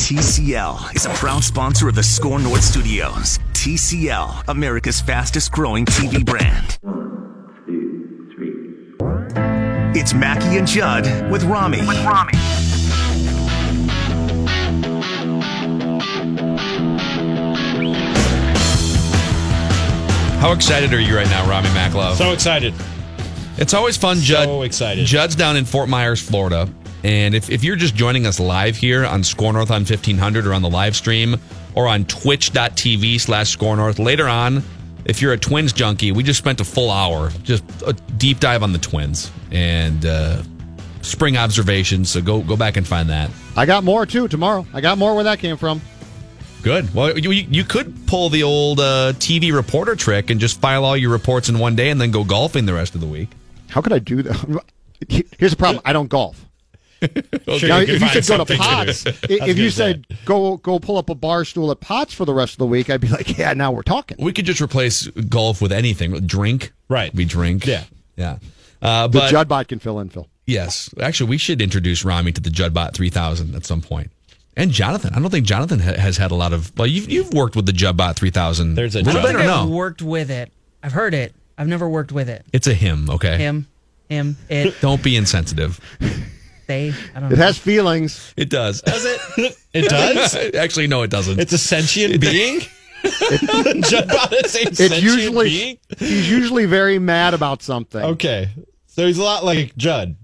TCL is a proud sponsor of the SKOR North Studios. TCL, America's fastest growing TV brand. Two, three. It's Mackey and Judd with Rami. With Rami. How excited are you right now, Rami Maclove? So excited. it's always fun, Judd. So excited. Judd's down in Fort Myers, Florida. And if, if you're just joining us live here on SKOR North on 1500 or on the live stream or on twitch.tv slash SKOR North, later on, if you're a Twins junkie, we just spent a full hour, just a deep dive on the Twins and uh, spring observations. So go go back and find that. I got more too tomorrow. I got more where that came from. Good. Well, you, you could pull the old uh, TV reporter trick and just file all your reports in one day and then go golfing the rest of the week. How could I do that? Here's the problem. I don't golf. Sure, Now, if you said go to something Potts, do. i- I was if gonna you say. said go go pull up a bar stool at Potts for the rest of the week, I'd be like, yeah, now we're talking. We could just replace golf with anything. Drink. Right. We drink. Yeah. Yeah. Uh, The but Judbot can fill in, Phil. yes, actually, we should introduce Rami to the Judbot 3000 at some point. And Jonathan. I don't think Jonathan ha- has had a lot of. Well, you've, you've worked with the Judbot 3000. There's a little Judd. bit I or think I've no? worked with it. I've heard it. I've never worked with it. It's a him, okay? Him, him, it, Don't be insensitive. They. I don't know. It has feelings. It does. Does it? It does? actually, no, it doesn't. It's a sentient being? Judbot is It's sentient usually being? he's usually very mad about something. Okay. So he's a lot like Judd.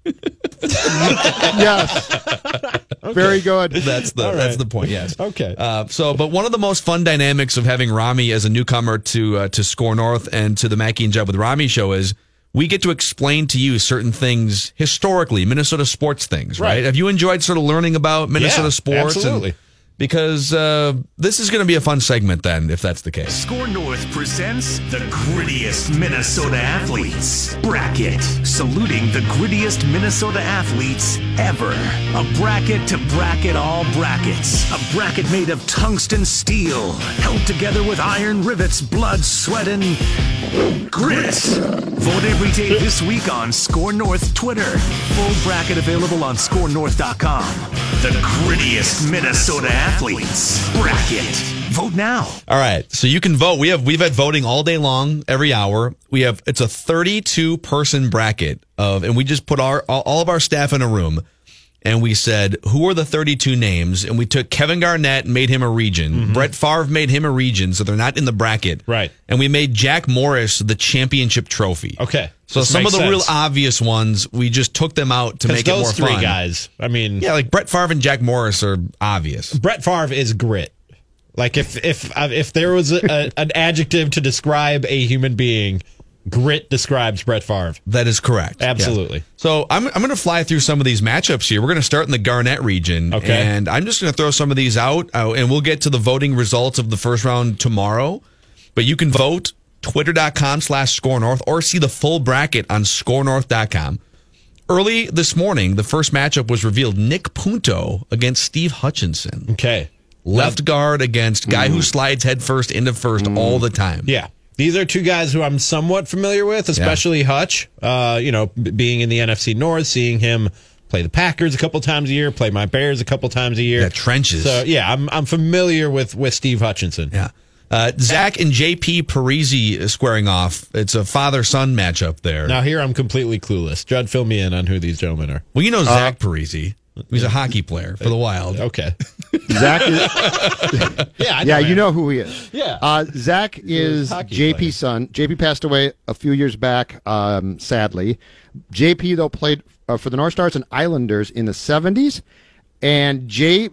Yes. Very good. That's the All right. that's the point. Yes. Okay. Uh, so, but one of the most fun dynamics of having Rami as a newcomer to uh, to SKOR North and to the Mackey and Judd with Rami show is we get to explain to you certain things historically, Minnesota sports things. Right? Right. Have you enjoyed sort of learning about Minnesota Yeah, sports? and- absolutely. Because uh, this is going to be a fun segment then, if that's the case. SKOR North presents the grittiest Minnesota athletes. Bracket. Saluting the grittiest Minnesota athletes ever. A bracket to bracket all brackets. A bracket made of tungsten steel, held together with iron rivets, blood, sweat, and grit. Vote every day this week on SKOR North Twitter. Full bracket available on skornorth.com. The grittiest Minnesota athletes. Athletes bracket. Vote now. All right, so you can vote. We have we've had voting all day long, every hour. We have it's a 32 person bracket of, and we just put our all, all of our staff in a room, and we said who are the 32 names, and we took Kevin Garnett and made him a region. Mm-hmm. Brett Favre made him a region, so they're not in the bracket, Right. And we made Jack Morris the championship trophy. Okay. So This some of the real obvious ones, we just took them out to make it more those three fun. guys, I mean, Yeah, like Brett Favre and Jack Morris are obvious. Brett Favre is grit. Like if if if there was a, an adjective to describe a human being, grit describes Brett Favre. That is correct. Absolutely. Yeah. So I'm, I'm going to fly through some of these matchups here. We're going to start in the Garnett region. Okay. And I'm just going to throw some of these out, uh, and we'll get to the voting results of the first round tomorrow. But you can vote twitter.com slash score north or see the full bracket on skornorth.com. Early this morning, the first matchup was revealed Nick Punto against Steve Hutchinson. Okay. Left guard against guy who slides headfirst into first all the time. Yeah. These are two guys who I'm somewhat familiar with, especially Hutch. Uh, you know, being in the NFC North, seeing him play the Packers a couple times a year, play my Bears a couple times a year. Yeah, trenches. So yeah, I'm I'm familiar with with Steve Hutchinson. Yeah. Uh, Zach and JP Parise squaring off. It's a father son matchup there. Now here I'm completely clueless. Judd, fill me in on who these gentlemen are. well, you know Zach Parise. He's a hockey player for the Wild. Okay. Zach is, Yeah, I yeah, you know who he is. Yeah. Uh, Zach is. JP's son. JP passed away a few years back, um, sadly. JP, though, played uh, for the North Stars and Islanders in the 70s. And J.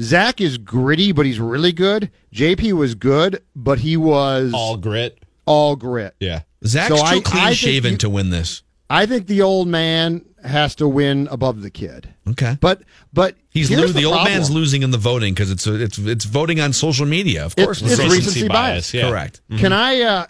Zach is gritty, but he's really good. JP was good, but he was all grit. all grit. Yeah. Zach's So I- too I clean think shaven you- to win this. I think the old man has to win above the kid. Okay. But but He's here's lo- the, the, old man's losing in the voting because it's it's it's voting on social media. Of course, it's recency recency bias. yeah. Correct. Can I uh,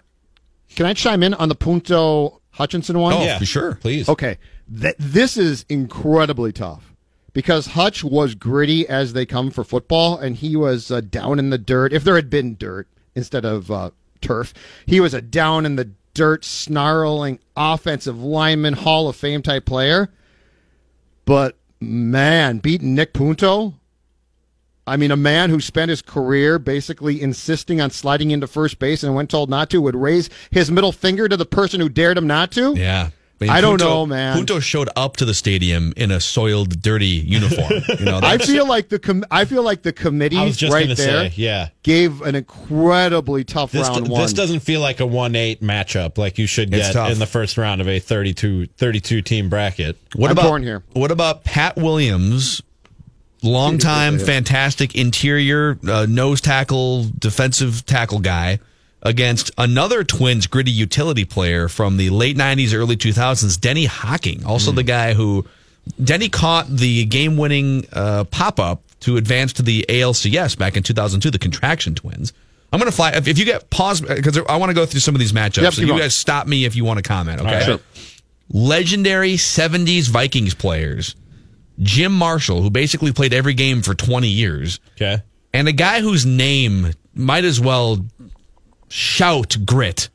can I chime in on the Punto Hutchinson one? Oh, Yeah. for sure. Please. Okay, Th- this is incredibly tough because Hutch was gritty as they come for football, and he was uh, down in the dirt. If there had been dirt instead of uh, turf, he was a down in the dirt, snarling offensive lineman, Hall of Fame type player. But man, beating Nick Punto. I mean, a man who spent his career basically insisting on sliding into first base and when told not to would raise his middle finger to the person who dared him not to. Yeah. Mean, I don't Punto- know, man. Punto showed up to the stadium in a soiled, dirty uniform. You know, I feel like the com- I feel like the committee I was just right there say, yeah. gave an incredibly tough This, round this one. doesn't feel like a 1 8 matchup like you should get in the first round of a 32, 32 team bracket. What I'm about torn here. What about Pat Williams, longtime fantastic interior uh, nose tackle, defensive tackle guy, against another Twins gritty utility player from the late '90s, early 2000s, Denny Hocking, also Hmm. the guy who Denny caught the game-winning uh, pop-up to advance to the ALCS back in 2002, the Contraction Twins. I'm going to fly. If, if you get pause, because I want to go through some of these matchups. Yep, so you going. guys stop me if you want to comment. Okay. right. Sure. Legendary 70s Vikings players. Jim Marshall, who basically played every game for 20 years, Okay. and a guy whose name might as well shout grit.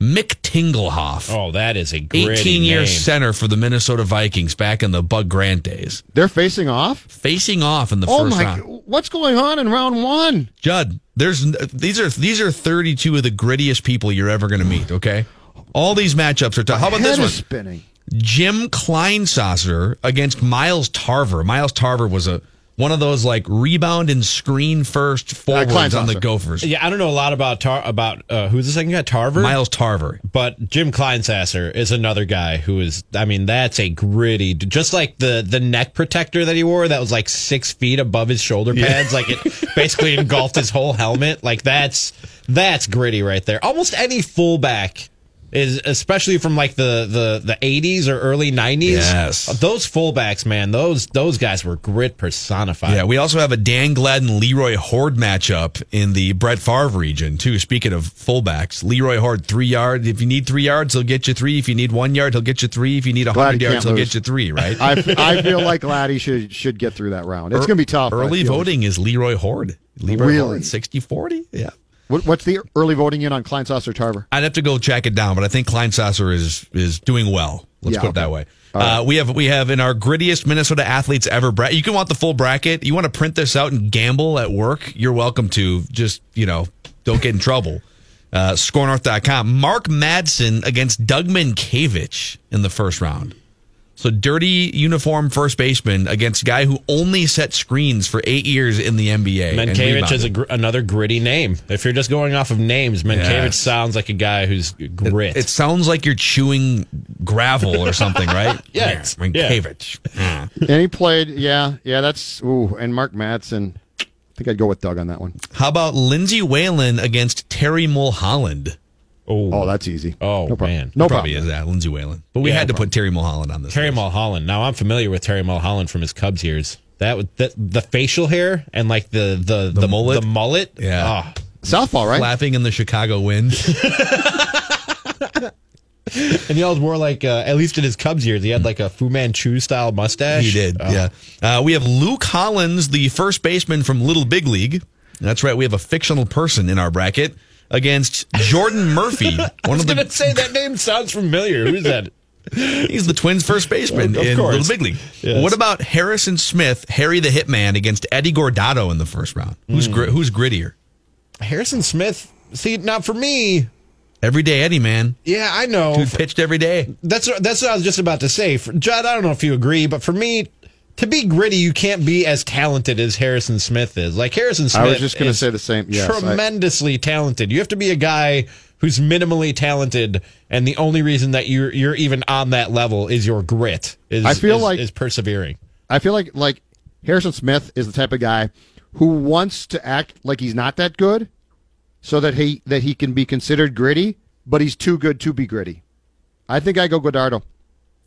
Mick Tingelhoff. Oh, that is a gritty 18 year name. center for the Minnesota Vikings back in the Bud Grant days. They're facing off. Facing off in the Oh first my! round. What's going on in round one? Judd, there's these are these are 32 of the grittiest people you're ever going to meet, okay? All these matchups are tough. How about this one? spinning. Jim Kleinsasser against Miles Tarver. Miles Tarver was a one of those like rebound and screen first forwards on the Gophers. Yeah, I don't know a lot about Tar- about uh, who's the second guy, Tarver. Miles Tarver. But Jim Kleinsasser is another guy who is. I mean, that's a gritty. Just like the the neck protector that he wore, that was like six feet above his shoulder pads. Like it basically engulfed his whole helmet. Like that's that's gritty right there. Almost any fullback is, especially from like the the the eighties or early nineties. Yes. those fullbacks, man. Those those guys were grit personified. Yeah, we also have a Dan Gladden Leroy Hoard matchup in the Brett Favre region too. Speaking of fullbacks, Leroy Hoard three yards. If you need three yards, he'll get you three. If you need one yard, he'll get you three. If you need a hundred yards, he'll lose. get you three. Right. I, I feel like Laddie should should get through that round. It's going to be tough. Early feel. voting is Leroy Hoard. Leroy Really? Hoard, 60-40? Yeah. What, what's the early voting in on Kleinsasser Tarver? I'd have to go check it down, but I think Kleinsasser is is doing well. Let's Yeah, put it okay. that way. Uh, we have we have in our grittiest Minnesota athletes ever. Bra- you can want the full bracket. You want to print this out and gamble at work. You're welcome to. Just you know, don't get in trouble. Uh, SKORNorth.com. Mark Madsen against Doug Mientkiewicz in the first round. So dirty uniform first baseman against guy who only set screens for eight years in the NBA. and Mientkiewicz is a gr- another gritty name. If you're just going off of names, Mientkiewicz Yes. sounds like a guy who's grit. It sounds like you're chewing gravel or something, right? Yeah, Yeah, it's- Yeah. And he played, yeah, yeah. That's ooh, and Mark Madsen. I think I'd go with Doug on that one. How about Lindsay Whalen against Terry Mulholland? Oh, oh, that's easy. Oh, no problem. man. no Probably problem. is that Lindsay Whalen, but we Yeah, had to no put Terry Mulholland on this. Terry list. Mulholland. Now I'm familiar with Terry Mulholland from his Cubs years. That was the, the facial hair and like the the the, mullet? The mullet. Yeah. Oh. Southpaw, right? laughing in the Chicago wind. And he always wore like uh, at least in his Cubs years, he had like a Fu Manchu style mustache. he did. Oh. Yeah. Uh, we have Lou Collins, the first baseman from Little Big League. That's right. We have a fictional person in our bracket against Jordan Murphy. I One was of the gonna say that name sounds familiar. Who's that? He's the Twins' first baseman in course. Little Big League. Yes. What about Harrison Smith, Harry the Hitman, against Eddie Guardado in the first round? Who's Hmm. gri- who's grittier? Harrison Smith. See, now for me, Everyday Eddie, man. yeah, I know. Dude pitched every day. That's that's what I was just about to say. For, Judd, I don't know if you agree, but for me, to be gritty, you can't be as talented as Harrison Smith is. Like Harrison Smith, I was just gonna say the same. Yes, I- tremendously talented. You have to be a guy who's minimally talented, and the only reason that you're you're even on that level is your grit. Is, I feel is- like- is persevering. I feel like like Harrison Smith is the type of guy who wants to act like he's not that good, so that he that he can be considered gritty, but he's too good to be gritty. I think I go Guardado.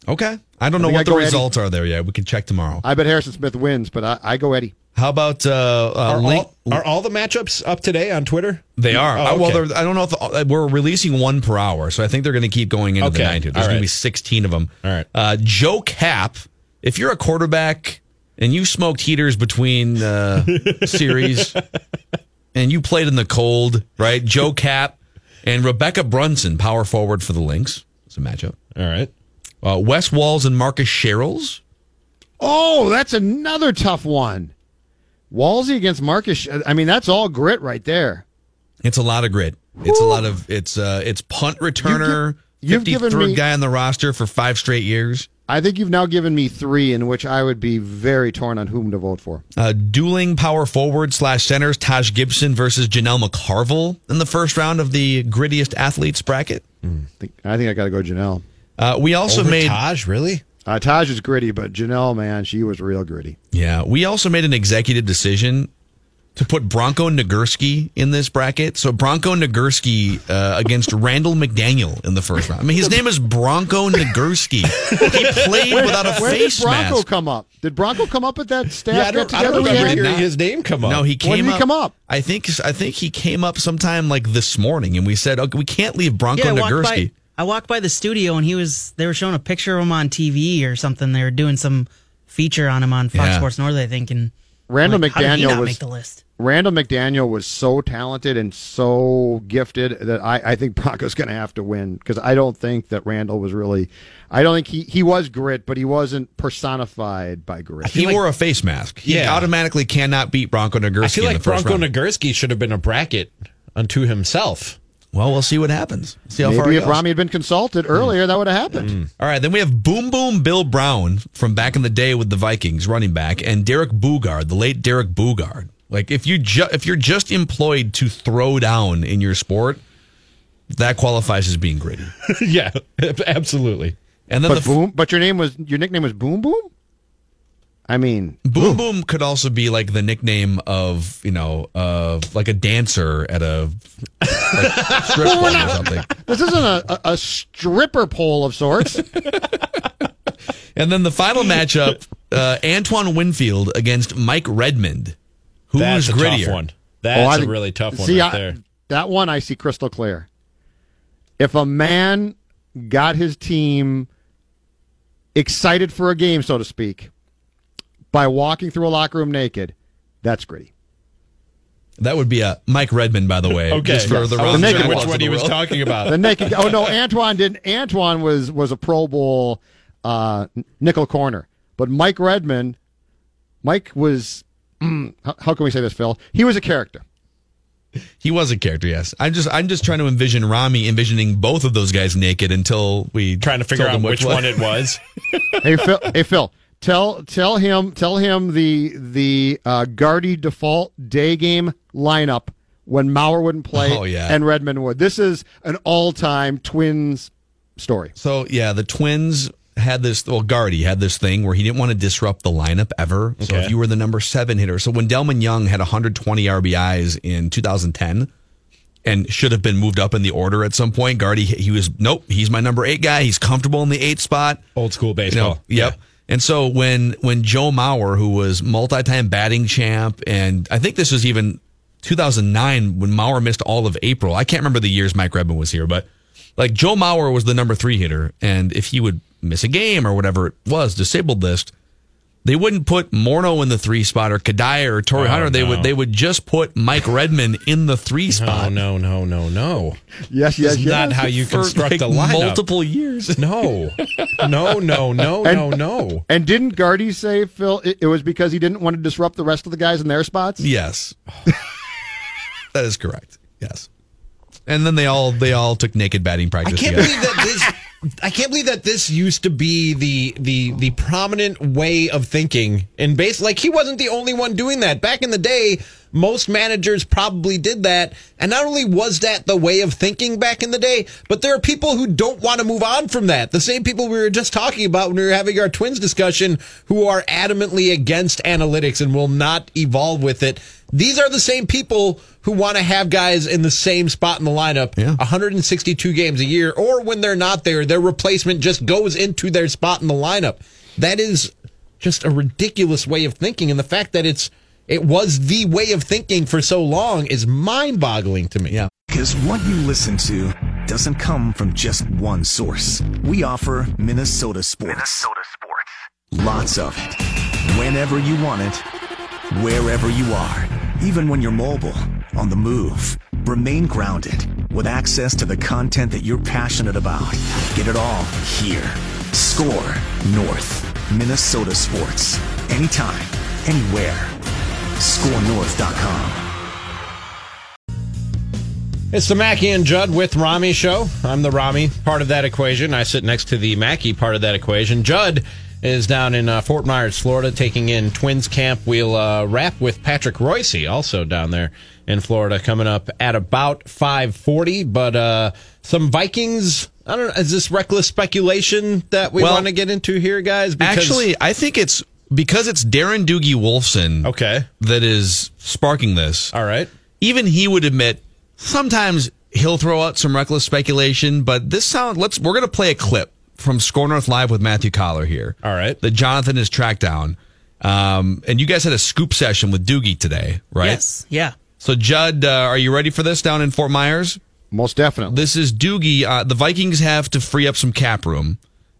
Okay. I don't know think I what the go Eddie. results are there yet. We can check tomorrow. I bet Harrison Smith wins, but I, I go Eddie. How about uh, uh Are, link? all, are all the matchups up today on Twitter? They are. Oh, Uh, Well, they're, I don't know if uh, we're releasing one per hour, so I think they're going to keep going into the night. There's All going to be 16 of them. All right. Uh, Joe Kapp, if you're a quarterback and you smoked heaters between uh, series and you played in the cold, right? Joe Kapp and Rebekkah Brunson, power forward for the Lynx. It's a matchup. All right. Uh, Wes Walz and Marcus Sherels. Oh, that's another tough one. Walsey against Marcus. I mean, that's all grit right there. It's a lot of grit. It's a lot of it's uh it's punt returner, you've given 53rd me- guy on the roster for five straight years. I think you've now given me three in which I would be very torn on whom to vote for. Uh, dueling power forward slash centers, Taj Gibson versus Janel McCarville in the first round of the grittiest athletes bracket. I think I, think I got to go Janel. Uh, we also Over made Taj, really? Uh, Taj is gritty, but Janel, man, she was real gritty. yeah, we also made an executive decision to put Bronco Nagurski in this bracket. So Bronco Nagurski uh, against Randall McDaniel in the first round. I mean, his name is Bronco Nagurski. He played without a Where face did Bronco mask. come up? Did Bronco come up at that staff Yeah, I don't, I don't remember hearing his name come up. No, he came When did he up. come up? I think I think he came up sometime like this morning, and we said, okay, we can't leave Bronco Yeah, I walked Nagurski. By. I walked by the studio and he was. They were showing a picture of him on TV or something. They were doing some feature on him on Fox Yeah. Sports North, I think. And Randall like, how did he McDaniel not was make the list. Randall McDaniel was so talented and so gifted that I, I think Bronco's going to have to win because I don't think that Randall was really. I don't think he he was grit, but he wasn't personified by grit. He wore a face mask. He Yeah. automatically cannot beat Bronco Nagurski. I feel in like the first Bronco round. Nagurski should have been a bracket unto himself. Well, we'll see what happens. See how far Maybe he if goes. Rami had been consulted earlier, that would have happened. Mm. All right, then we have Boom Boom Bill Brown from back in the day with the Vikings, running back, and Derek Boogaard, the late Derek Boogaard. Like if you ju- if you're just employed to throw down in your sport, that qualifies as being gritty. yeah, absolutely. And then But the boom, but your name was your nickname was Boom Boom. I mean, Boom Boom could also be like the nickname of you know of like a dancer at a like, strip club or something. this isn't a, a, a stripper pole of sorts. And then the final matchup: uh, Antoine Winfield against Mike Redmond. Who's That's a grittier? tough one. Oh, That's I a really tough one see, right I- there. That one I see crystal clear. If a man got his team excited for a game, so to speak, by walking through a locker room naked, that's gritty. That would be a Mike Redmond, by the way. Okay, just for yes. the I Ron naked which one he was talking about. The naked. oh no, Antoine didn't. Antoine was was a Pro Bowl uh, nickel corner, but Mike Redmond, Mike was. mm, how, how can we say this, Phil? He was a character. He was a character, yes. I'm just I'm just trying to envision Rami envisioning both of those guys naked until we Trying to figure out him which one it was. hey Phil, hey Phil, tell tell him tell him the the uh, Gardy default day game lineup when Mauer wouldn't play Oh, yeah. and Redmond would. This is an all time Twins story. So yeah, the Twins had this. Well, Gardy had this thing where he didn't want to disrupt the lineup ever. So if you were the number seven hitter, so when Delmon Young had 120 RBIs in 2010 and should have been moved up in the order at some point, Gardy he was nope. He's my number eight guy. He's comfortable in the eight spot. Old school You baseball. know, yep. And so when when Joe Mauer, who was multi-time batting champ, and I think this was even 2009 when Mauer missed all of April. I can't remember the years Mike Redmond was here, but like Joe Mauer was the number three hitter, and if he would miss a game or whatever it was, disabled list, they wouldn't put Morneau in the three spot or Cuddyer or Torii Oh, Hunter. They no. would they would just put Mike Redmond in the three spot. no, no, no, no. Yes, yes, That's yes. not how you For construct like a lineup. multiple years. No, no, no, no, no, no. And didn't Gardy say Phil? It, it was because he didn't want to disrupt the rest of the guys in their spots. Yes. that is correct. Yes. And then they all they all took naked batting practice. I practice can't together. believe that this I can't believe that this used to be the the the prominent way of thinking in base. Like he wasn't the only one doing that back in the day. Most managers probably did that, and not only was that the way of thinking back in the day, but there are people who don't want to move on from that. The same people we were just talking about when we were having our twins discussion, who are adamantly against analytics and will not evolve with it. These are the same people who want to have guys in the same spot in the lineup Yeah. 162 games a year, or when they're not there, their replacement just goes into their spot in the lineup. That is just a ridiculous way of thinking, and the fact that it's it was the way of thinking for so long is mind-boggling to me. Yeah. Because what you listen to doesn't come from just one source. We offer Minnesota sports. Minnesota sports. Lots of it. Whenever you want it, wherever you are. Even when you're mobile, on the move. Remain grounded with access to the content that you're passionate about. Get it all here. SKOR North. Minnesota sports. Anytime, anywhere. SKORNorth.com. It's the Mackey and Judd with Rami show. I'm the Rami part of that equation. I sit next to the Mackey part of that equation. Judd is down in uh, Fort Myers, Florida, taking in Twins camp. We'll uh, wrap with Patrick Royce, also down there in Florida, coming up at about 5:40. But uh, some Vikings. I don't know. Is this reckless speculation that we Well, want to get into here, guys? Actually, I think it's because it's Darren Doogie Wolfson okay. that is sparking this. All right. Even he would admit sometimes he'll throw out some reckless speculation, but this sound let's we're gonna play a clip from SKOR North Live with Matthew Coller here. All right. That Jonathan has tracked down. Um, and you guys had a scoop session with Doogie today, right? Yes. Yeah. So Judd, uh, are you ready for this down in Fort Myers? Most definitely. This is Doogie. Uh, the Vikings have to free up some cap room.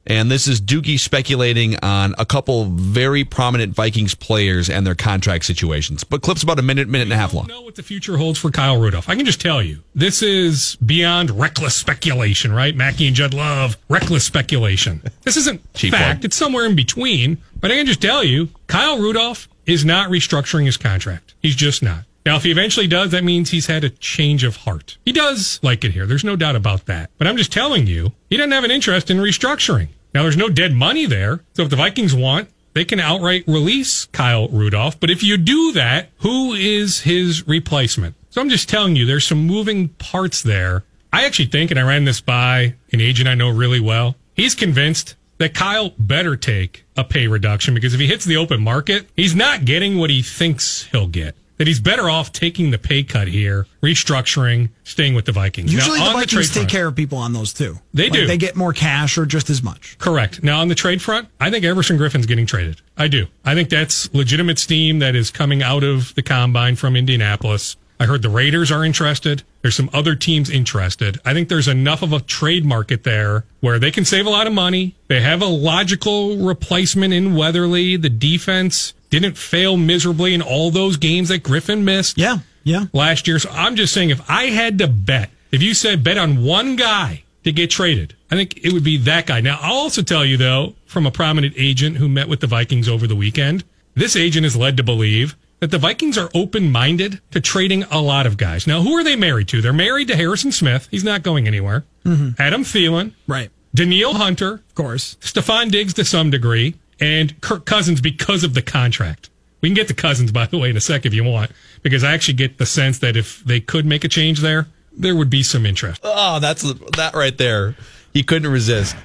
And this is Doogie speculating on a couple very prominent Vikings players and their contract situations. But clip's about a minute, minute and a half long. know what the future holds for Kyle Rudolph. I can just tell you, this is beyond reckless speculation, right? Mackey and Judd love reckless speculation. This isn't Cheap fact. one. It's somewhere in between. But I can just tell you, Kyle Rudolph is not restructuring his contract. He's just not. Now, if he eventually does, that means he's had a change of heart. He does like it here. There's no doubt about that. But I'm just telling you, he doesn't have an interest in restructuring. Now, there's no dead money there. So if the Vikings want, they can outright release Kyle Rudolph. But if you do that, who is his replacement? So I'm just telling you, there's some moving parts there. I actually think, and I ran this by an agent I know really well, he's convinced that Kyle better take a pay reduction because if he hits the open market, he's not getting what he thinks he'll get. That he's better off taking the pay cut here, restructuring, staying with the Vikings. Now, Usually the Vikings trade take front- care of people on those too. They Like, do. They get more cash or just as much. Correct. Now on the trade front, I think Everson Griffen's getting traded. I do. I think that's legitimate steam that is coming out of the combine from Indianapolis. I heard the Raiders are interested. There's some other teams interested. I think there's enough of a trade market there where they can save a lot of money. They have a logical replacement in Weatherly. The defense didn't fail miserably in all those games that Griffen missed Yeah, yeah. last year. So I'm just saying, if I had to bet, if you said bet on one guy to get traded, I think it would be that guy. Now, I'll also tell you, though, from a prominent agent who met with the Vikings over the weekend, this agent is led to believe that the Vikings are open minded to trading a lot of guys. Now, who are they married to? They're married to Harrison Smith. He's not going anywhere. Mm-hmm. Adam Thielen, Right. Danielle Hunter, Of course. Stefon Diggs to some degree, and Kirk Cousins because of the contract. We can get to Cousins, by the way, in a sec if you want, because I actually get the sense that if they could make a change there, there would be some interest. Oh, that's that right there. He couldn't resist.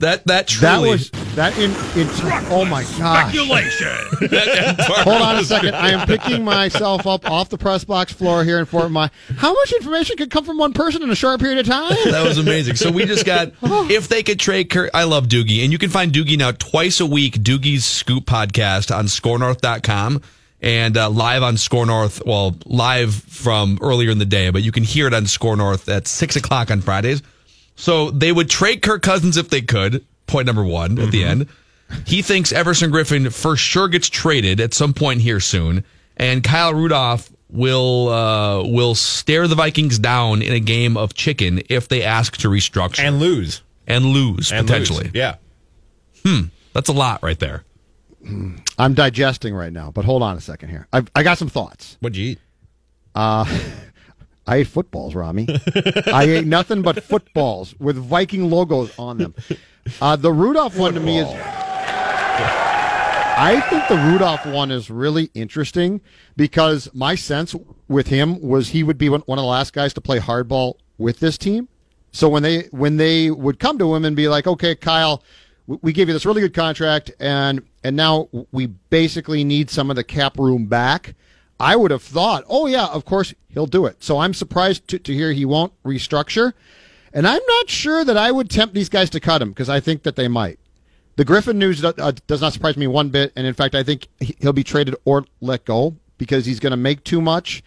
That that truly that was that in, in oh my god gosh. Hold on a second. I am picking myself up off the press box floor here in Fort Myers. How much information could come from one person in a short period of time? That was amazing. So we just got if they could trade Kirk. I love Doogie, and you can find Doogie now twice a week. Doogie's Scoop podcast on SKORNorth.com and uh, live on SKOR North. Well, live from earlier in the day, but you can hear it on SKOR North at six o'clock on Fridays. So they would trade Kirk Cousins if they could. Point number one at the end. He thinks Everson Griffen for sure gets traded at some point here soon, and Kyle Rudolph will uh, will stare the Vikings down in a game of chicken if they ask to restructure And lose. and lose And potentially. lose. Yeah. Hmm. That's a lot right there. I'm digesting right now, but hold on a second here. I've, I got some thoughts. What'd you eat? I I ate footballs, Rami. I ate nothing but footballs with Viking logos on them. Uh, the Rudolph one to me is. I think the Rudolph one is really interesting because my sense with him was he would be one one of the last guys to play hardball with this team. So when they when they would come to him and be like, "Okay, Kyle, we- gave you this really good contract, and and now we basically need some of the cap room back," I would have thought, "Oh yeah, of course he'll do it." So I'm surprised to, to hear he won't restructure, and I'm not sure that I would tempt these guys to cut him because I think that they might. The Griffen news uh, does not surprise me one bit, and in fact, I think he- he'll be traded or let go because he's going to make too much,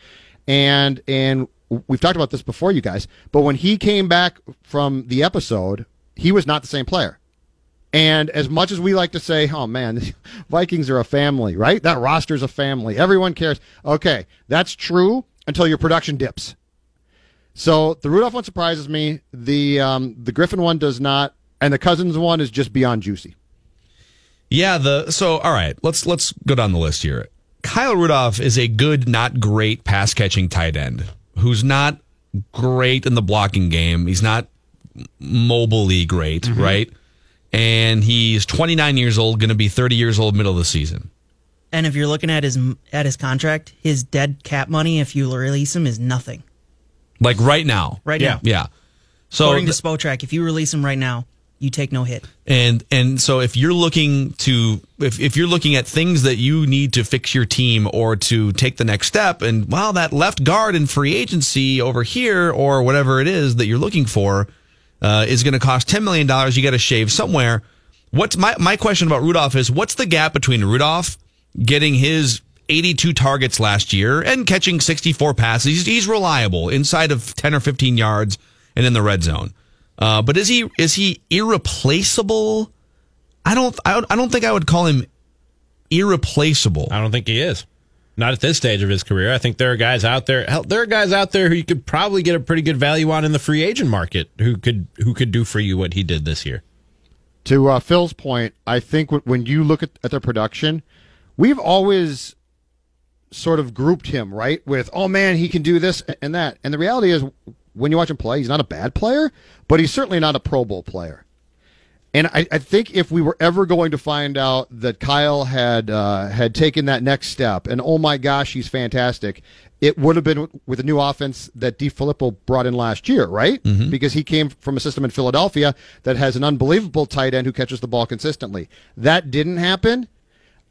and and we've talked about this before, you guys. But when he came back from the episode, he was not the same player. And as much as we like to say, "Oh man, Vikings are a family," right? That roster's a family. Everyone cares. Okay, that's true until your production dips. So the Rudolph one surprises me. The um, the Griffen one does not, and the Cousins one is just beyond juicy. Yeah, the so all right, let's let's go down the list here. Kyle Rudolph is a good, not great pass catching tight end who's not great in the blocking game. He's not mobily great, right? And he's 29 years old, going to be 30 years old middle of the season. And if you're looking at his at his contract, his dead cap money, if you release him, is nothing. Like right now. Right now. Yeah. So According to Spotrac, if you release him right now, you take no hit. and and so if you're looking to if, if you're looking at things that you need to fix your team or to take the next step and well that left guard in free agency over here or whatever it is that you're looking for uh, is going to cost 10 million dollars you got to shave somewhere what's my my question about Rudolph is what's the gap between Rudolph getting his 82 targets last year and catching 64 passes he's, he's reliable inside of 10 or 15 yards and in the red zone uh, but is he is he irreplaceable? I don't I don't, I don't think I would call him irreplaceable. I don't think he is. Not at this stage of his career. I think there are guys out there. Hell, there are guys out there who you could probably get a pretty good value on in the free agent market who could who could do for you what he did this year. To uh, Phil's point, I think when you look at, at their production, we've always sort of grouped him right with, oh man, he can do this and that. And the reality is, when you watch him play, he's not a bad player, but he's certainly not a Pro Bowl player. And I, I think if we were ever going to find out that Kyle had uh, had taken that next step, and oh my gosh, he's fantastic, it would have been with a new offense that DeFilippo brought in last year, right? Because he came from a system in Philadelphia that has an unbelievable tight end who catches the ball consistently. That didn't happen.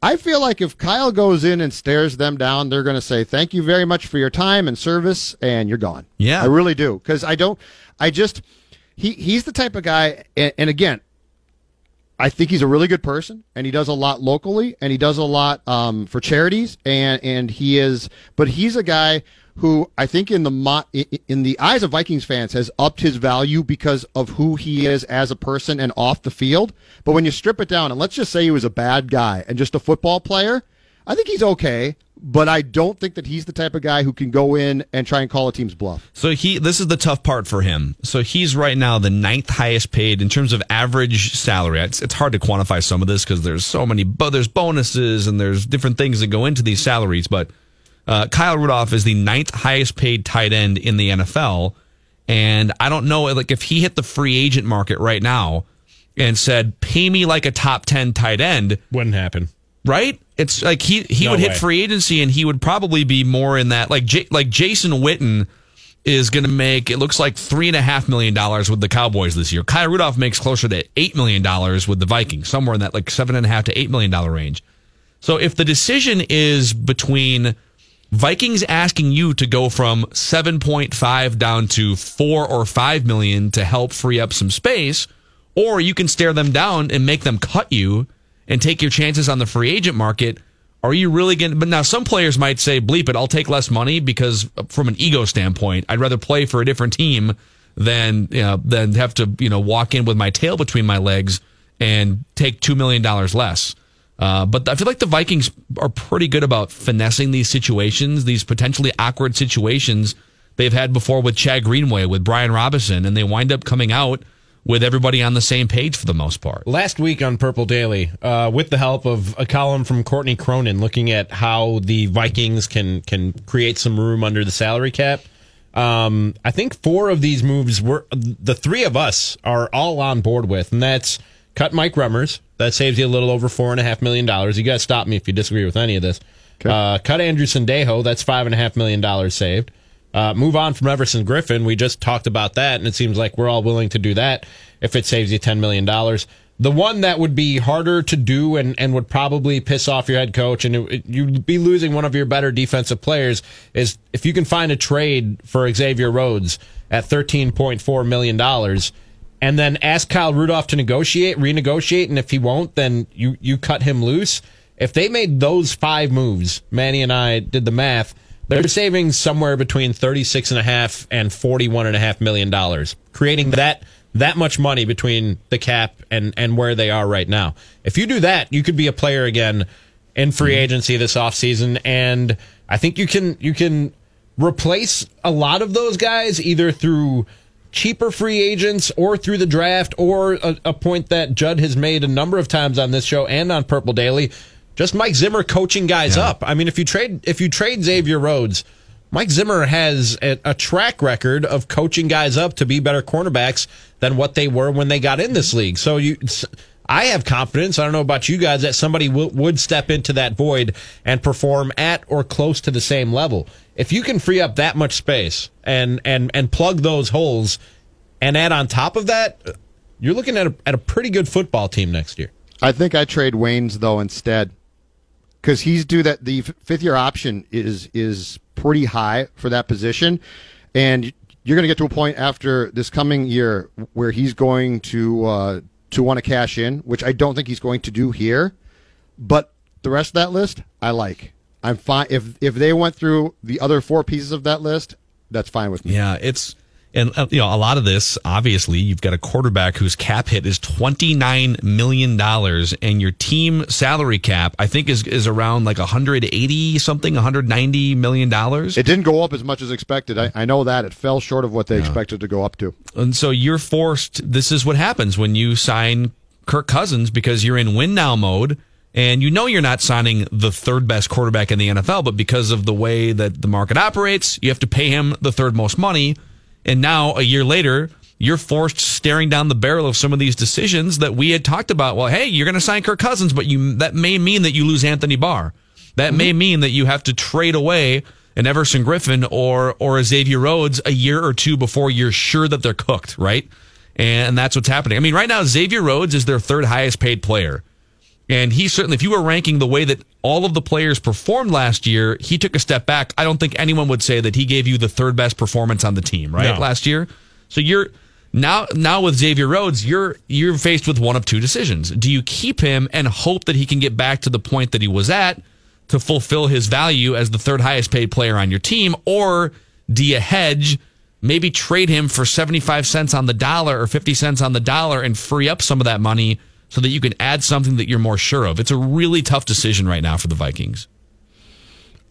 I feel like if Kyle goes in and stares them down, they're going to say, "Thank you very much for your time and service," and you're gone. Yeah. I really do because I don't. I just he he's the type of guy, and, and again, I think he's a really good person, and he does a lot locally, and he does a lot um, for charities, and and he is. But he's a guy who I think in the mo- in the eyes of Vikings fans has upped his value because of who he is as a person and off the field. But when you strip it down, and let's just say he was a bad guy and just a football player, I think he's okay. But I don't think that he's the type of guy who can go in and try and call a team's bluff. So he this is the tough part for him. So he's right now the ninth highest paid in terms of average salary. It's, it's hard to quantify some of this because there's so many but there's bonuses and there's different things that go into these salaries. But uh, Kyle Rudolph is the ninth highest paid tight end in the NFL, and I don't know like if he hit the free agent market right now and said pay me like a top ten tight end, Wouldn't happen. right? It's like he he No would way. hit free agency and he would probably be more in that like J- like Jason Witten is going to make it looks like three and a half million dollars with the Cowboys this year. Kyle Rudolph makes closer to eight million dollars with the Vikings, somewhere in that like seven and a half to eight million dollar range. So if the decision is between Vikings asking you to go from 7.5 down to 4 or 5 million to help free up some space or you can stare them down and make them cut you and take your chances on the free agent market are you really going to but now some players might say bleep it I'll take less money because from an ego standpoint I'd rather play for a different team than you know, than have to you know walk in with my tail between my legs and take 2 million dollars less. Uh, but I feel like the Vikings are pretty good about finessing these situations, these potentially awkward situations they've had before with Chad Greenway, with Brian Robison, and they wind up coming out with everybody on the same page for the most part. Last week on Purple Daily, uh, with the help of a column from Courtney Cronin looking at how the Vikings can can create some room under the salary cap, Um, I think four of these moves were the three of us are all on board with, and that's cut Mike Remmers. That saves you a little over four and a half million dollars. You guys stop me if you disagree with any of this. Uh, cut Andrew Sendejo. That's five and a half million dollars saved. Uh, move on from Everson Griffen. We just talked about that, and it seems like we're all willing to do that if it saves you $10 million. The one that would be harder to do and, and would probably piss off your head coach and it, it- you'd be losing one of your better defensive players is if you can find a trade for Xavier Rhodes at $13.4 million and then ask Kyle Rudolph to negotiate, renegotiate, and if he won't, then you, you cut him loose. If they made those five moves, Manny and I did the math, they're saving somewhere between thirty-six and a half and forty-one and a half million dollars, creating that that much money between the cap and and where they are right now. If you do that, you could be a player again in free mm-hmm. agency this offseason and I think you can you can replace a lot of those guys either through cheaper free agents or through the draft or a, a point that Judd has made a number of times on this show and on Purple Daily. Just Mike Zimmer coaching guys up. I mean, if you trade if you trade Xavier Rhodes, Mike Zimmer has a, a track record of coaching guys up to be better cornerbacks than what they were when they got in this league. So you, I have confidence. I don't know about you guys that somebody w- would step into that void and perform at or close to the same level. If you can free up that much space and and and plug those holes, and add on top of that, you're looking at a, at a pretty good football team next year. I think I trade Waynes though instead, because he's due that the fifth year option is is pretty high for that position, and you're going to get to a point after this coming year where he's going to uh, to want to cash in, which I don't think he's going to do here. But the rest of that list, I like. I'm fine if if they went through the other four pieces of that list. That's fine with me. Yeah, it's and uh, you know a lot of this. Obviously, you've got a quarterback whose cap hit is twenty nine million dollars, and your team salary cap I think is is around like hundred eighty something, one hundred ninety million dollars. It didn't go up as much as expected. I, I know that it fell short of what they expected to go up to. And so you're forced. This is what happens when you sign Kirk Cousins because you're in win now mode. And you know you're not signing the third best quarterback in the NFL, but because of the way that the market operates, you have to pay him the third most money. And now, a year later, you're forced staring down the barrel of some of these decisions that we had talked about. Well, hey, you're going to sign Kirk Cousins, but you that may mean that you lose Anthony Barr. That may mm-hmm. mean that you have to trade away an Everson Griffen or or a Xavier Rhodes a year or two before you're sure that they're cooked, right? And that's what's happening. I mean, right now Xavier Rhodes is their third highest paid player. And he certainly, if you were ranking the way that all of the players performed last year, he took a step back. I don't think anyone would say that he gave you the third best performance on the team, right? No. Last year. So you're now now with Xavier Rhodes, you're you're faced with one of two decisions. Do you keep him and hope that he can get back to the point that he was at to fulfill his value as the third highest paid player on your team, or do you hedge? Maybe trade him for 75 cents on the dollar or 50 cents on the dollar and free up some of that money so that you can add something that you're more sure of. It's a really tough decision right now for the Vikings.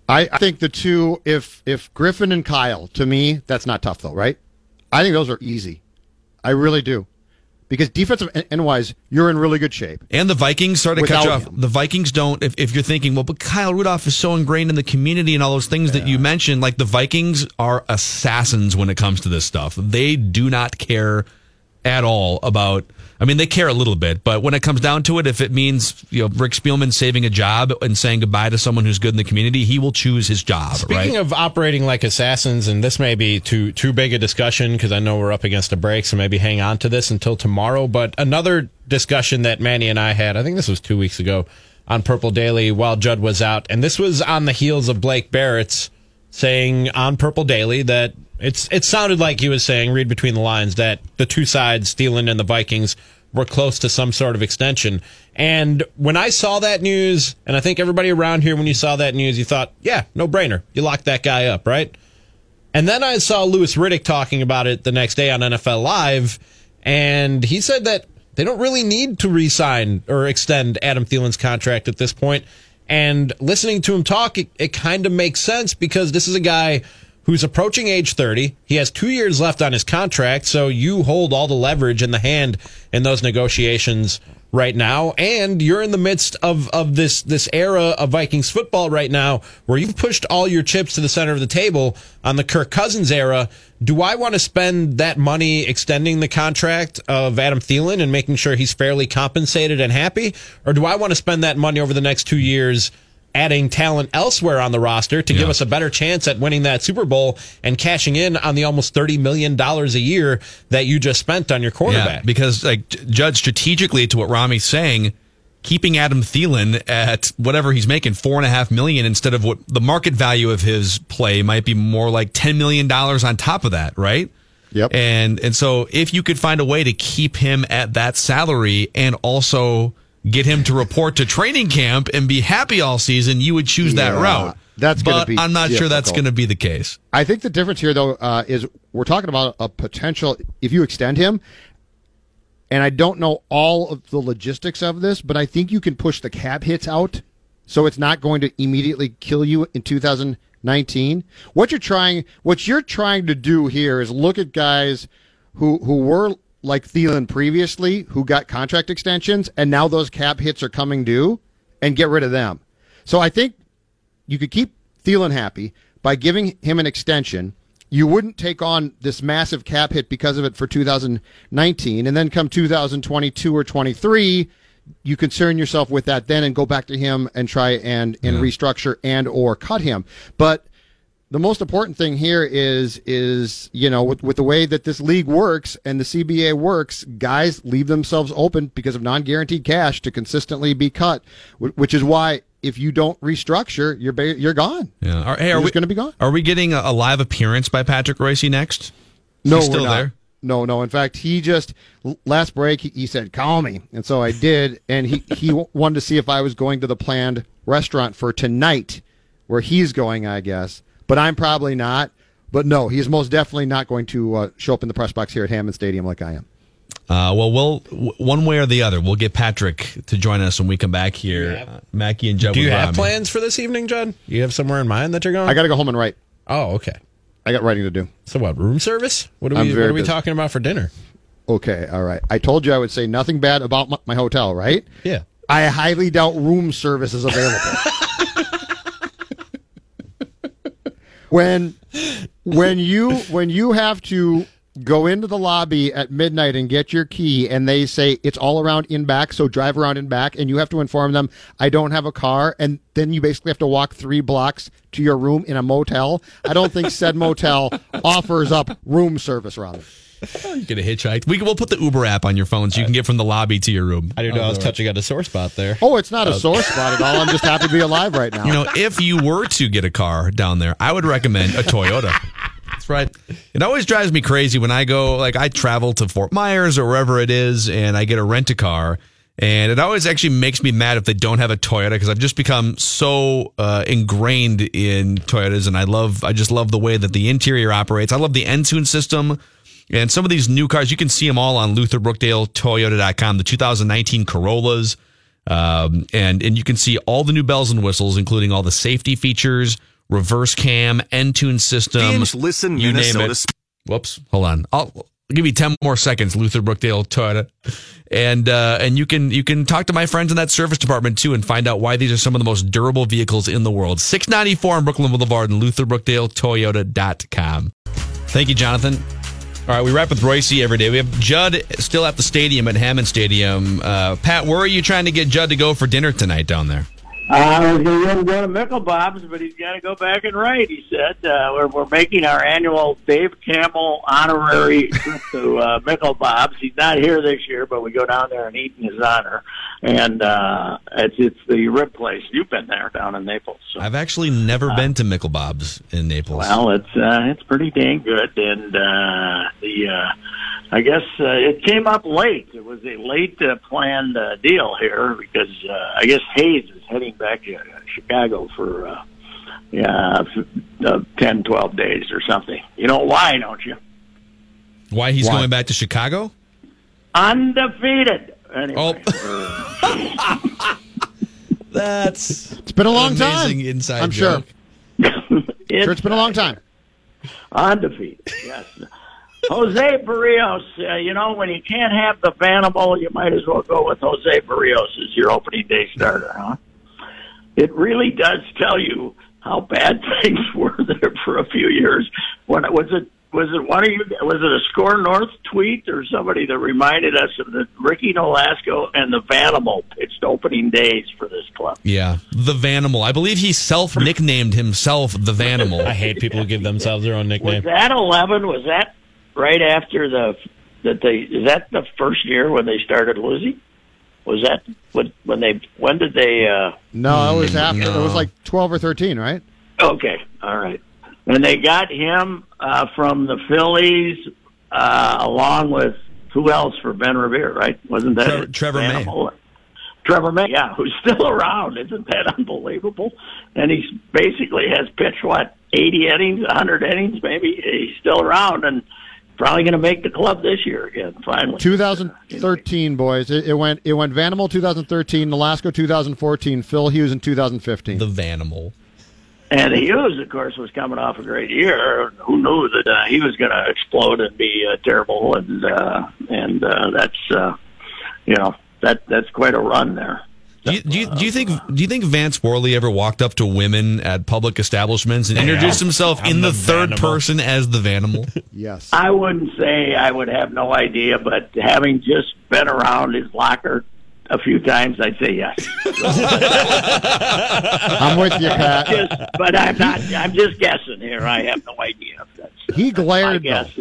I, I think the two, if if Griffen and Kyle, to me, that's not tough though, right? I think those are easy. I really do, because defensive end wise, you're in really good shape. And the Vikings, sorry to cut you off. The Vikings don't, if, if you're thinking, well, but Kyle Rudolph is so ingrained in the community and all those things that you mentioned, like the Vikings are assassins when it comes to this stuff. They do not care at all about, I mean, they care a little bit, but when it comes down to it, if it means, you know, Rick Spielman saving a job and saying goodbye to someone who's good in the community, he will choose his job, Speaking right? of operating like assassins, and this may be too too big a discussion because I know we're up against a break, so maybe hang on to this until tomorrow. But another discussion that Manny and I had, I think this was two weeks ago on Purple Daily while Judd was out, and this was on the heels of Blake Baratz saying on Purple Daily that it's it sounded like he was saying, read between the lines, that the two sides, Thielen and the Vikings, were close to some sort of extension. And when I saw that news, and I think everybody around here, when you saw that news, you thought, yeah, no brainer. You lock that guy up, right? And then I saw Louis Riddick talking about it the next day on NFL Live, and he said that they don't really need to re-sign or extend Adam Thielen's contract at this point. And listening to him talk, it, it kind of makes sense because this is a guy who's approaching age 30. He has two years left on his contract, so you hold all the leverage in the hand in those negotiations right now, and you're in the midst of, of this this era of Vikings football right now, where you've pushed all your chips to the center of the table on the Kirk Cousins era. Do I want to spend that money extending the contract of Adam Thielen and making sure he's fairly compensated and happy, or do I want to spend that money over the next two years? Adding talent elsewhere on the roster to give us a better chance at winning that Super Bowl and cashing in on the almost $30 million a year that you just spent on your quarterback. Yeah, because like judge strategically to what Rami's saying, keeping Adam Thielen at whatever he's making four and a half million instead of what the market value of his play might be more like ten million dollars on top of that, right? Yep. And and so if you could find a way to keep him at that salary and also get him to report to training camp and be happy all season, you would choose that route. that's but be I'm not sure that's going to be the case. I think the difference here, though, uh, is we're talking about a potential. If you extend him, and I don't know all of the logistics of this, but I think you can push the cap hits out, so it's not going to immediately kill you in 2019. What you're trying, what you're trying to do here is look at guys who who were like Thielen previously, who got contract extensions, and now those cap hits are coming due, and get rid of them. So I think you could keep Thielen happy by giving him an extension. You wouldn't take on this massive cap hit because of it for 2019, and then come 2022 or 23, you concern yourself with that then and go back to him and try and and restructure and or cut him. But the most important thing here is is you know with, with the way that this league works and the CBA works, guys leave themselves open because of non-guaranteed cash to consistently be cut, which is why if you don't restructure, you're ba- you're gone. Yeah. Are, hey, are You're we going to be gone. Are we getting a, a live appearance by Patrick Reusse next? No, still not. there. No, no. In fact, he just last break he, he said, "Call me," and so I did. And he he wanted to see if I was going to the planned restaurant for tonight, where he's going, I guess. But I'm probably not. But no, he's most definitely not going to uh, show up in the press box here at Hammond Stadium like I am. Uh, well, we'll w- one way or the other, we'll get Patrick to join us when we come back here. Uh, Mackey and Joe. Do you have Rami. plans for this evening, Judd? You have somewhere in mind that you're going? I got to go home and write. oh, okay. I got writing to do. So what? Room service? What are we? What are we busy. talking about for dinner? Okay, all right. I told you I would say nothing bad about my, my hotel, right? Yeah. I highly doubt room service is available. when when you when you have to go into the lobby at midnight and get your key and they say it's all around in back so drive around in back and you have to inform them I don't have a car and then you basically have to walk 3 blocks to your room in a motel I don't think said motel offers up room service Robin You get a hitchhike. We can, we'll put the Uber app on your phone so you can get from the lobby to your room. I didn't know I was touching on a sore spot there. Oh, it's not a sore spot at all. I'm just happy to be alive right now. You know, if you were to get a car down there, I would recommend a Toyota. That's right. It always drives me crazy when I go, like, I travel to Fort Myers or wherever it is, and I get a rent a car. And it always actually makes me mad if they don't have a Toyota because I've just become so uh, ingrained in Toyotas, and I love, I just love the way that the interior operates. I love the Entune system. And some of these new cars, you can see them all on LutherBrookdaleToyota.com. The 2019 Corollas, um, and and you can see all the new bells and whistles, including all the safety features, reverse cam, Entune system. Binge listen you name Minnesota. it. Whoops, hold on. I'll, I'll give you ten more seconds, Luther Brookdale Toyota, and uh, and you can you can talk to my friends in that service department too and find out why these are some of the most durable vehicles in the world. Six ninety four on Brooklyn Boulevard and LutherBrookdaleToyota.com. Thank you, Jonathan. All right, we wrap with Reusse every day. We have Judd still at the stadium at Hammond Stadium. Uh, Pat, where are you trying to get Judd to go for dinner tonight down there? I was going to go to Michelbob's, but he's got to go back and write. He said uh, we're, we're making our annual Dave Campbell honorary trip to uh, Michelbob's. He's not here this year, but we go down there and eat in his honor. And uh, it's it's the rib place. You've been there down in Naples. So. I've actually never been to Michelbob's in Naples. Well, it's uh, it's pretty dang good, and uh, the uh, I guess uh, it came up late. It was a late uh, planned uh, deal here because uh, I guess Hayes is heading back to uh, Chicago for uh, yeah f- uh, ten, twelve days or something. You know why, don't you? Why he's Why? going back to Chicago? Undefeated. Anyway, Oh. That's it's been a long time. amazing inside I'm joke. sure. it's Sure, it's been a long time. undefeated. Yes. Jose Berrios, uh, you know, when you can't have the Vanimal, you might as well go with Jose Berrios as your opening day starter, huh? It really does tell you how bad things were there for a few years. When it was it was it one of you was it a SKOR North tweet or somebody that reminded us of the Ricky Nolasco and the Vanimal pitched opening days for this club? Yeah, the Vanimal. I believe he self nicknamed himself the Vanimal. I hate people who give themselves their own nickname. Was that eleven? Was that right after the that they is that the first year when they started losing? Was that when when they when did they? uh No, it was after. no. It was like twelve or thirteen, right? Okay, all right. And they got him uh, from the Phillies, uh, along with who else for Ben Revere, right? Wasn't that Trevor- Trevor May. Trevor May, yeah, who's still around. Isn't that unbelievable? And he's basically has pitched what eighty innings, a hundred innings, maybe. He's still around and probably going to make the club this year again. Finally, 2013, boys. It, it went. It went Vanimal 2013, Nolasco 2014, Phil Hughes in 2015. The Vanimal. And Hughes, of course, was coming off a great year. Who knew that uh, he was going to explode and be uh, terrible? And uh, and uh, that's uh, you know that that's quite a run there. Do you, do, you, do you think do you think Vance Worley ever walked up to women at public establishments and introduced himself I'm in the, the third Vanimal. person as the Vanimal? yes. I wouldn't say I would have no idea, but having just been around his locker a few times, I'd say yes. I'm with you, Pat. Just, but I'm not. I'm just guessing here. I have no idea. If that's He my glared. guess.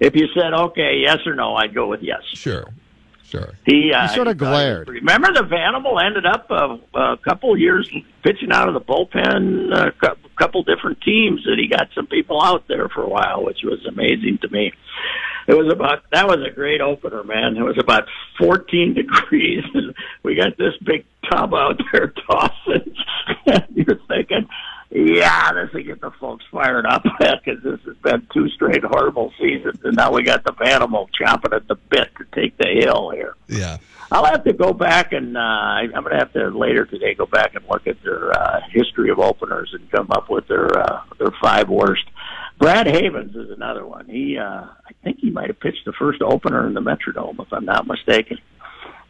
If you said okay, yes or no, I'd go with yes. sure, sure. He, uh, He sort of thought glared. Remember, the Vanimal ended up a, a couple years pitching out of the bullpen, a cou- couple different teams, and he got some people out there for a while, which was amazing to me. It was about that was a great opener, man. It was about 14 degrees, and we got this big tub out there tossing. and you're thinking, yeah, this will get the folks fired up because this has been two straight horrible seasons, and now we got the Vanimal chomping at the bit to take the hill here. Yeah. I'll have to go back and uh, I- I'm going to have to later today go back and look at their uh, history of openers and come up with their uh, their five worst. Brad Havens is another one. He, uh, I think he might have pitched the first opener in the Metrodome, if I'm not mistaken.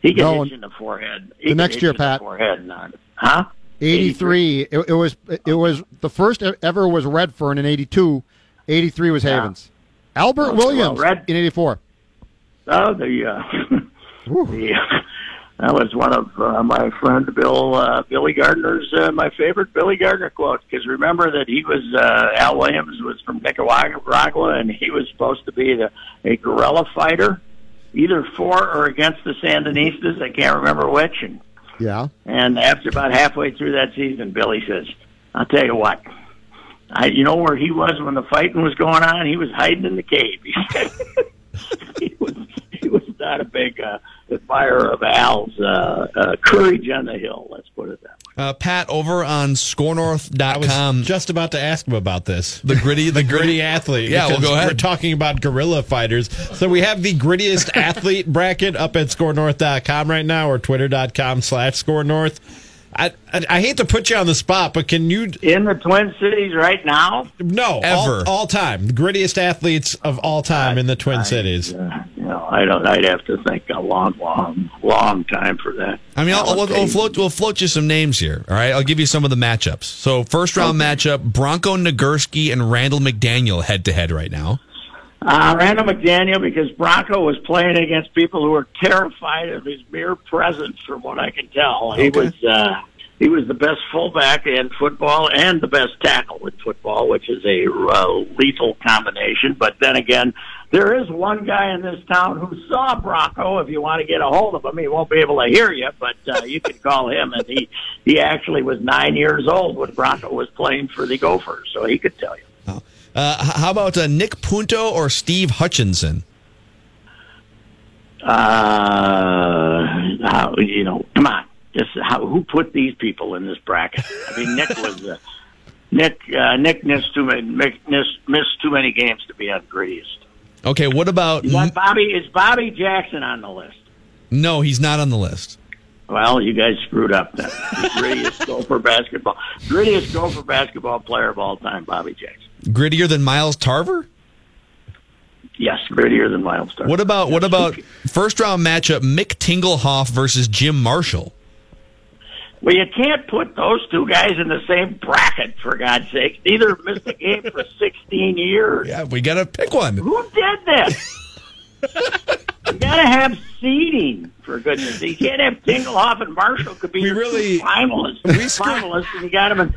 He can No, hit you in the forehead. He the next year, you in the Pat. Forehead, not, huh? 83. It, it was. It was the first ever was Redfern in 82. 83 was Yeah. Havens. Albert Well, Williams Red- in 84. Oh, the, uh, the that was one of uh, my friend Bill uh, Billy Gardner's uh, my favorite Billy Gardner quote because remember that he was uh, Al Williams was from Nicaragua and he was supposed to be the a guerrilla fighter, either for or against the Sandinistas. I can't remember which. And Yeah. and after about halfway through that season, Billy says, "I'll tell you what." I, you know where he was when the fighting was going on? He was hiding in the cave. He said he was was not a big uh, admirer of Al's uh, uh, courage on the hill. Let's put it that way. Uh, Pat, over on I was skornorth.com, just about to ask him about this. the gritty, the, the gritty athlete. Yeah, well, because go ahead. We're talking about guerrilla fighters. So we have the grittiest athlete bracket up at skornorth.com right now or twitter.com slash skornorth. I, I I hate to put you on the spot, but can you In the Twin Cities right now, no Ever. all, all time the grittiest athletes of all time in the Twin Cities? uh, you know, I don't. I'd have to think a long, long, long time for that. I mean, I'll, we'll, we'll float we'll float you some names here. All right, I'll give you some of the matchups. So first round matchup: Bronco Nagurski and Randall McDaniel head to head right now. Uh, Randall McDaniel, because Bronco was playing against people who were terrified of his mere presence, from what I can tell. He was uh, he was the best fullback in football and the best tackle in football, which is a uh, lethal combination. But then again, there is one guy in this town who saw Bronco. If you want to get a hold of him, he won't be able to hear you, but uh, you can call him. And he he actually was nine years old when Bronco was playing for the Gophers, so he could tell you. Uh, how about uh, Nick Punto or Steve Hutchinson? Uh, you know, come on. Just how, who put these people in this bracket? I mean, Nick was uh, Nick. Uh, Nick missed too many missed, missed too many games to be on grittiest. Okay, what about? Bobby? Is Bobby Jackson on the list? No, he's not on the list. Well, you guys screwed up then. The grittiest Gopher basketball, grittiest Gopher basketball player of all time, Bobby Jackson. Grittier than Miles Tarver? Yes, grittier than Miles Tarver. What about what about first round matchup Mick Tingelhoff versus Jim Marshall? Well, you can't put those two guys in the same bracket, for God's sake. Neither missed a game for 16 years. Yeah, we got to pick one. Who did this? you got to have seeding, for goodness sake. You can't have Tingelhoff and Marshall could be We really- finalists. we finalists, and you got them in.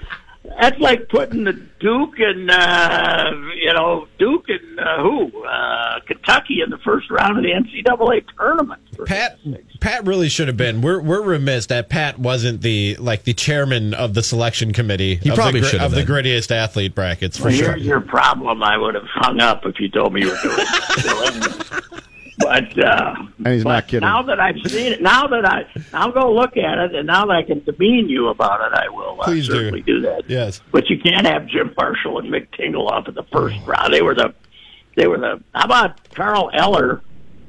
That's like putting the Duke and uh, you know Duke and uh, who uh, Kentucky in the first round of the NCAA tournament. Pat Pat really should have been. We're we're remiss that Pat wasn't the like the chairman of the selection committee. He of probably the, gr- should have of the been. grittiest athlete brackets for Well, sure. here's your problem. I would have hung up if you told me you were doing it. but uh, And he's not kidding. now that I've seen it, now that I, I'll go look at it, and now that I can demean you about it, I will uh, Please do. certainly do. that. Yes. But you can't have Jim Marshall and Mick Tingelhoff in the first round. They were the, they were the. How about Carl Eller?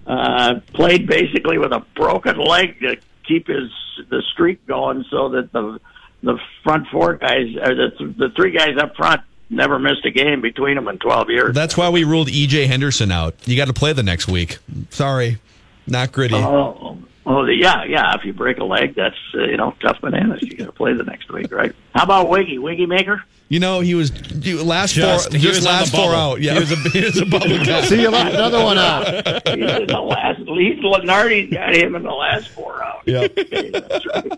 Uh, played basically with a broken leg to keep his the streak going, so that the the front four guys, or the the three guys up front, never missed a game between them in twelve years. That's why we ruled EJ Henderson out. You got to play the next week. Sorry, not gritty. Oh, oh, yeah, yeah. If you break a leg, that's uh, you know tough bananas. You got to play the next week, right? How about Wiggy, Wiggy Maker? You know, he was last Just- four, he just was on the last four out. Yeah, He was a, he was a bubble guy. See, you left another one out. He's in the last. He's Lenardi's got him in the last four out. Yeah. Okay, that's right.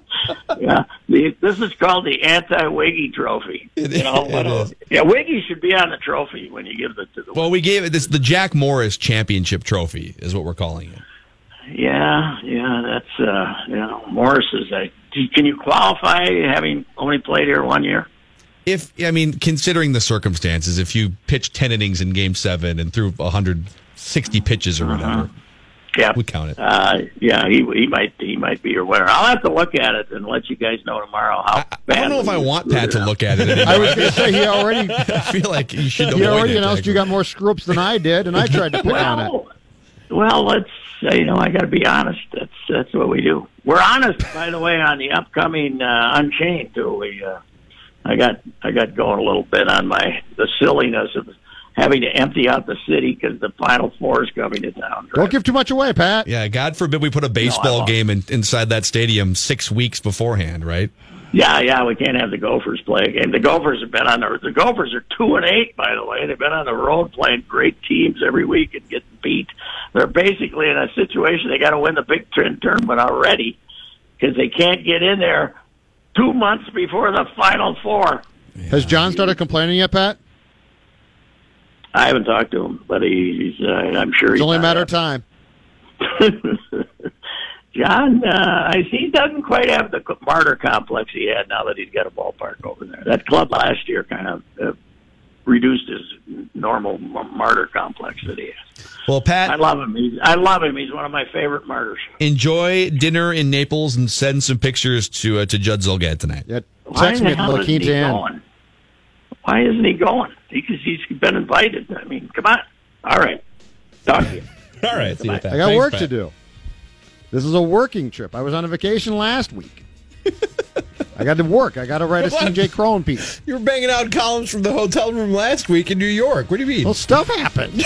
Yeah, the, this is called the anti-Wiggy trophy. It you know, is. It a- is. yeah, Wiggy should be on the trophy when you give it to the. Well, we gave it this the Jack Morris Championship Trophy is what we're calling it. Yeah, yeah, that's uh, you know, Morris is a. Can you qualify having only played here one year? If I mean, considering the circumstances, if you pitched ten innings in Game Seven and threw 160 pitches or whatever, Yeah, we count it. Uh, yeah, he he might he might be your winner. I'll have to look at it and let you guys know tomorrow how. I, I don't know if I want Pat to look at it. Anymore. I was going to say he already I feel like you should. he avoid already it, announced you got more screw ups than I did, and I tried to pick on it. Well, well, let's say you know I got to be honest. That's that's what we do. We're honest, by the way, on the upcoming uh, Unchained too. We uh, I got I got going a little bit on my the silliness of having to empty out the city because the Final Four is coming to town. Don't give too much away, Pat. Yeah, God forbid we put a baseball won't. game in, inside that stadium six weeks beforehand, right? Yeah, yeah, we can't have the Gophers play a game. The Gophers have been on the the Gophers are two and eight, by the way. They've been on the road playing great teams every week and getting beat. They're basically in a situation they got to win the Big Ten tournament already because they can't get in there two months before the Final Four. Has John started complaining yet, Pat? I haven't talked to him, but he's. Uh, I'm sure It's he's only a matter of time. John, uh, I see he doesn't quite have the martyr complex he had now that he's got a ballpark over there. That club last year kind of uh, reduced his normal m- martyr complex that he has. Well, Pat, I love him. He's, I love him. He's one of my favorite martyrs. enjoy dinner in Naples and send some pictures to uh, to Judd Zulgad tonight. Yeah, Why text the me at hell La isn't he Quinta going? Why isn't he going? Because he's been invited. I mean, come on. All right. Talk to you. All right, see you, Pat. I got Thanks, work Pat. to do. This is a working trip. I was on a vacation last week. I got to work. I got to write a CJ Cron piece. You were banging out columns from the hotel room last week in New York. What do you mean? Well, stuff happened,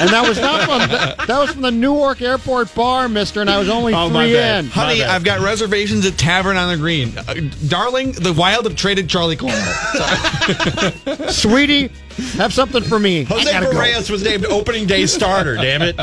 and that was not from the, that was from the Newark Airport bar, Mister. And I was only Oh, my three in. Honey. I've got reservations at Tavern on the Green. Uh, darling, the Wild have traded Charlie Coyle. Sweetie, have something for me. Jose gotta go. Berrios was named opening day starter. damn it!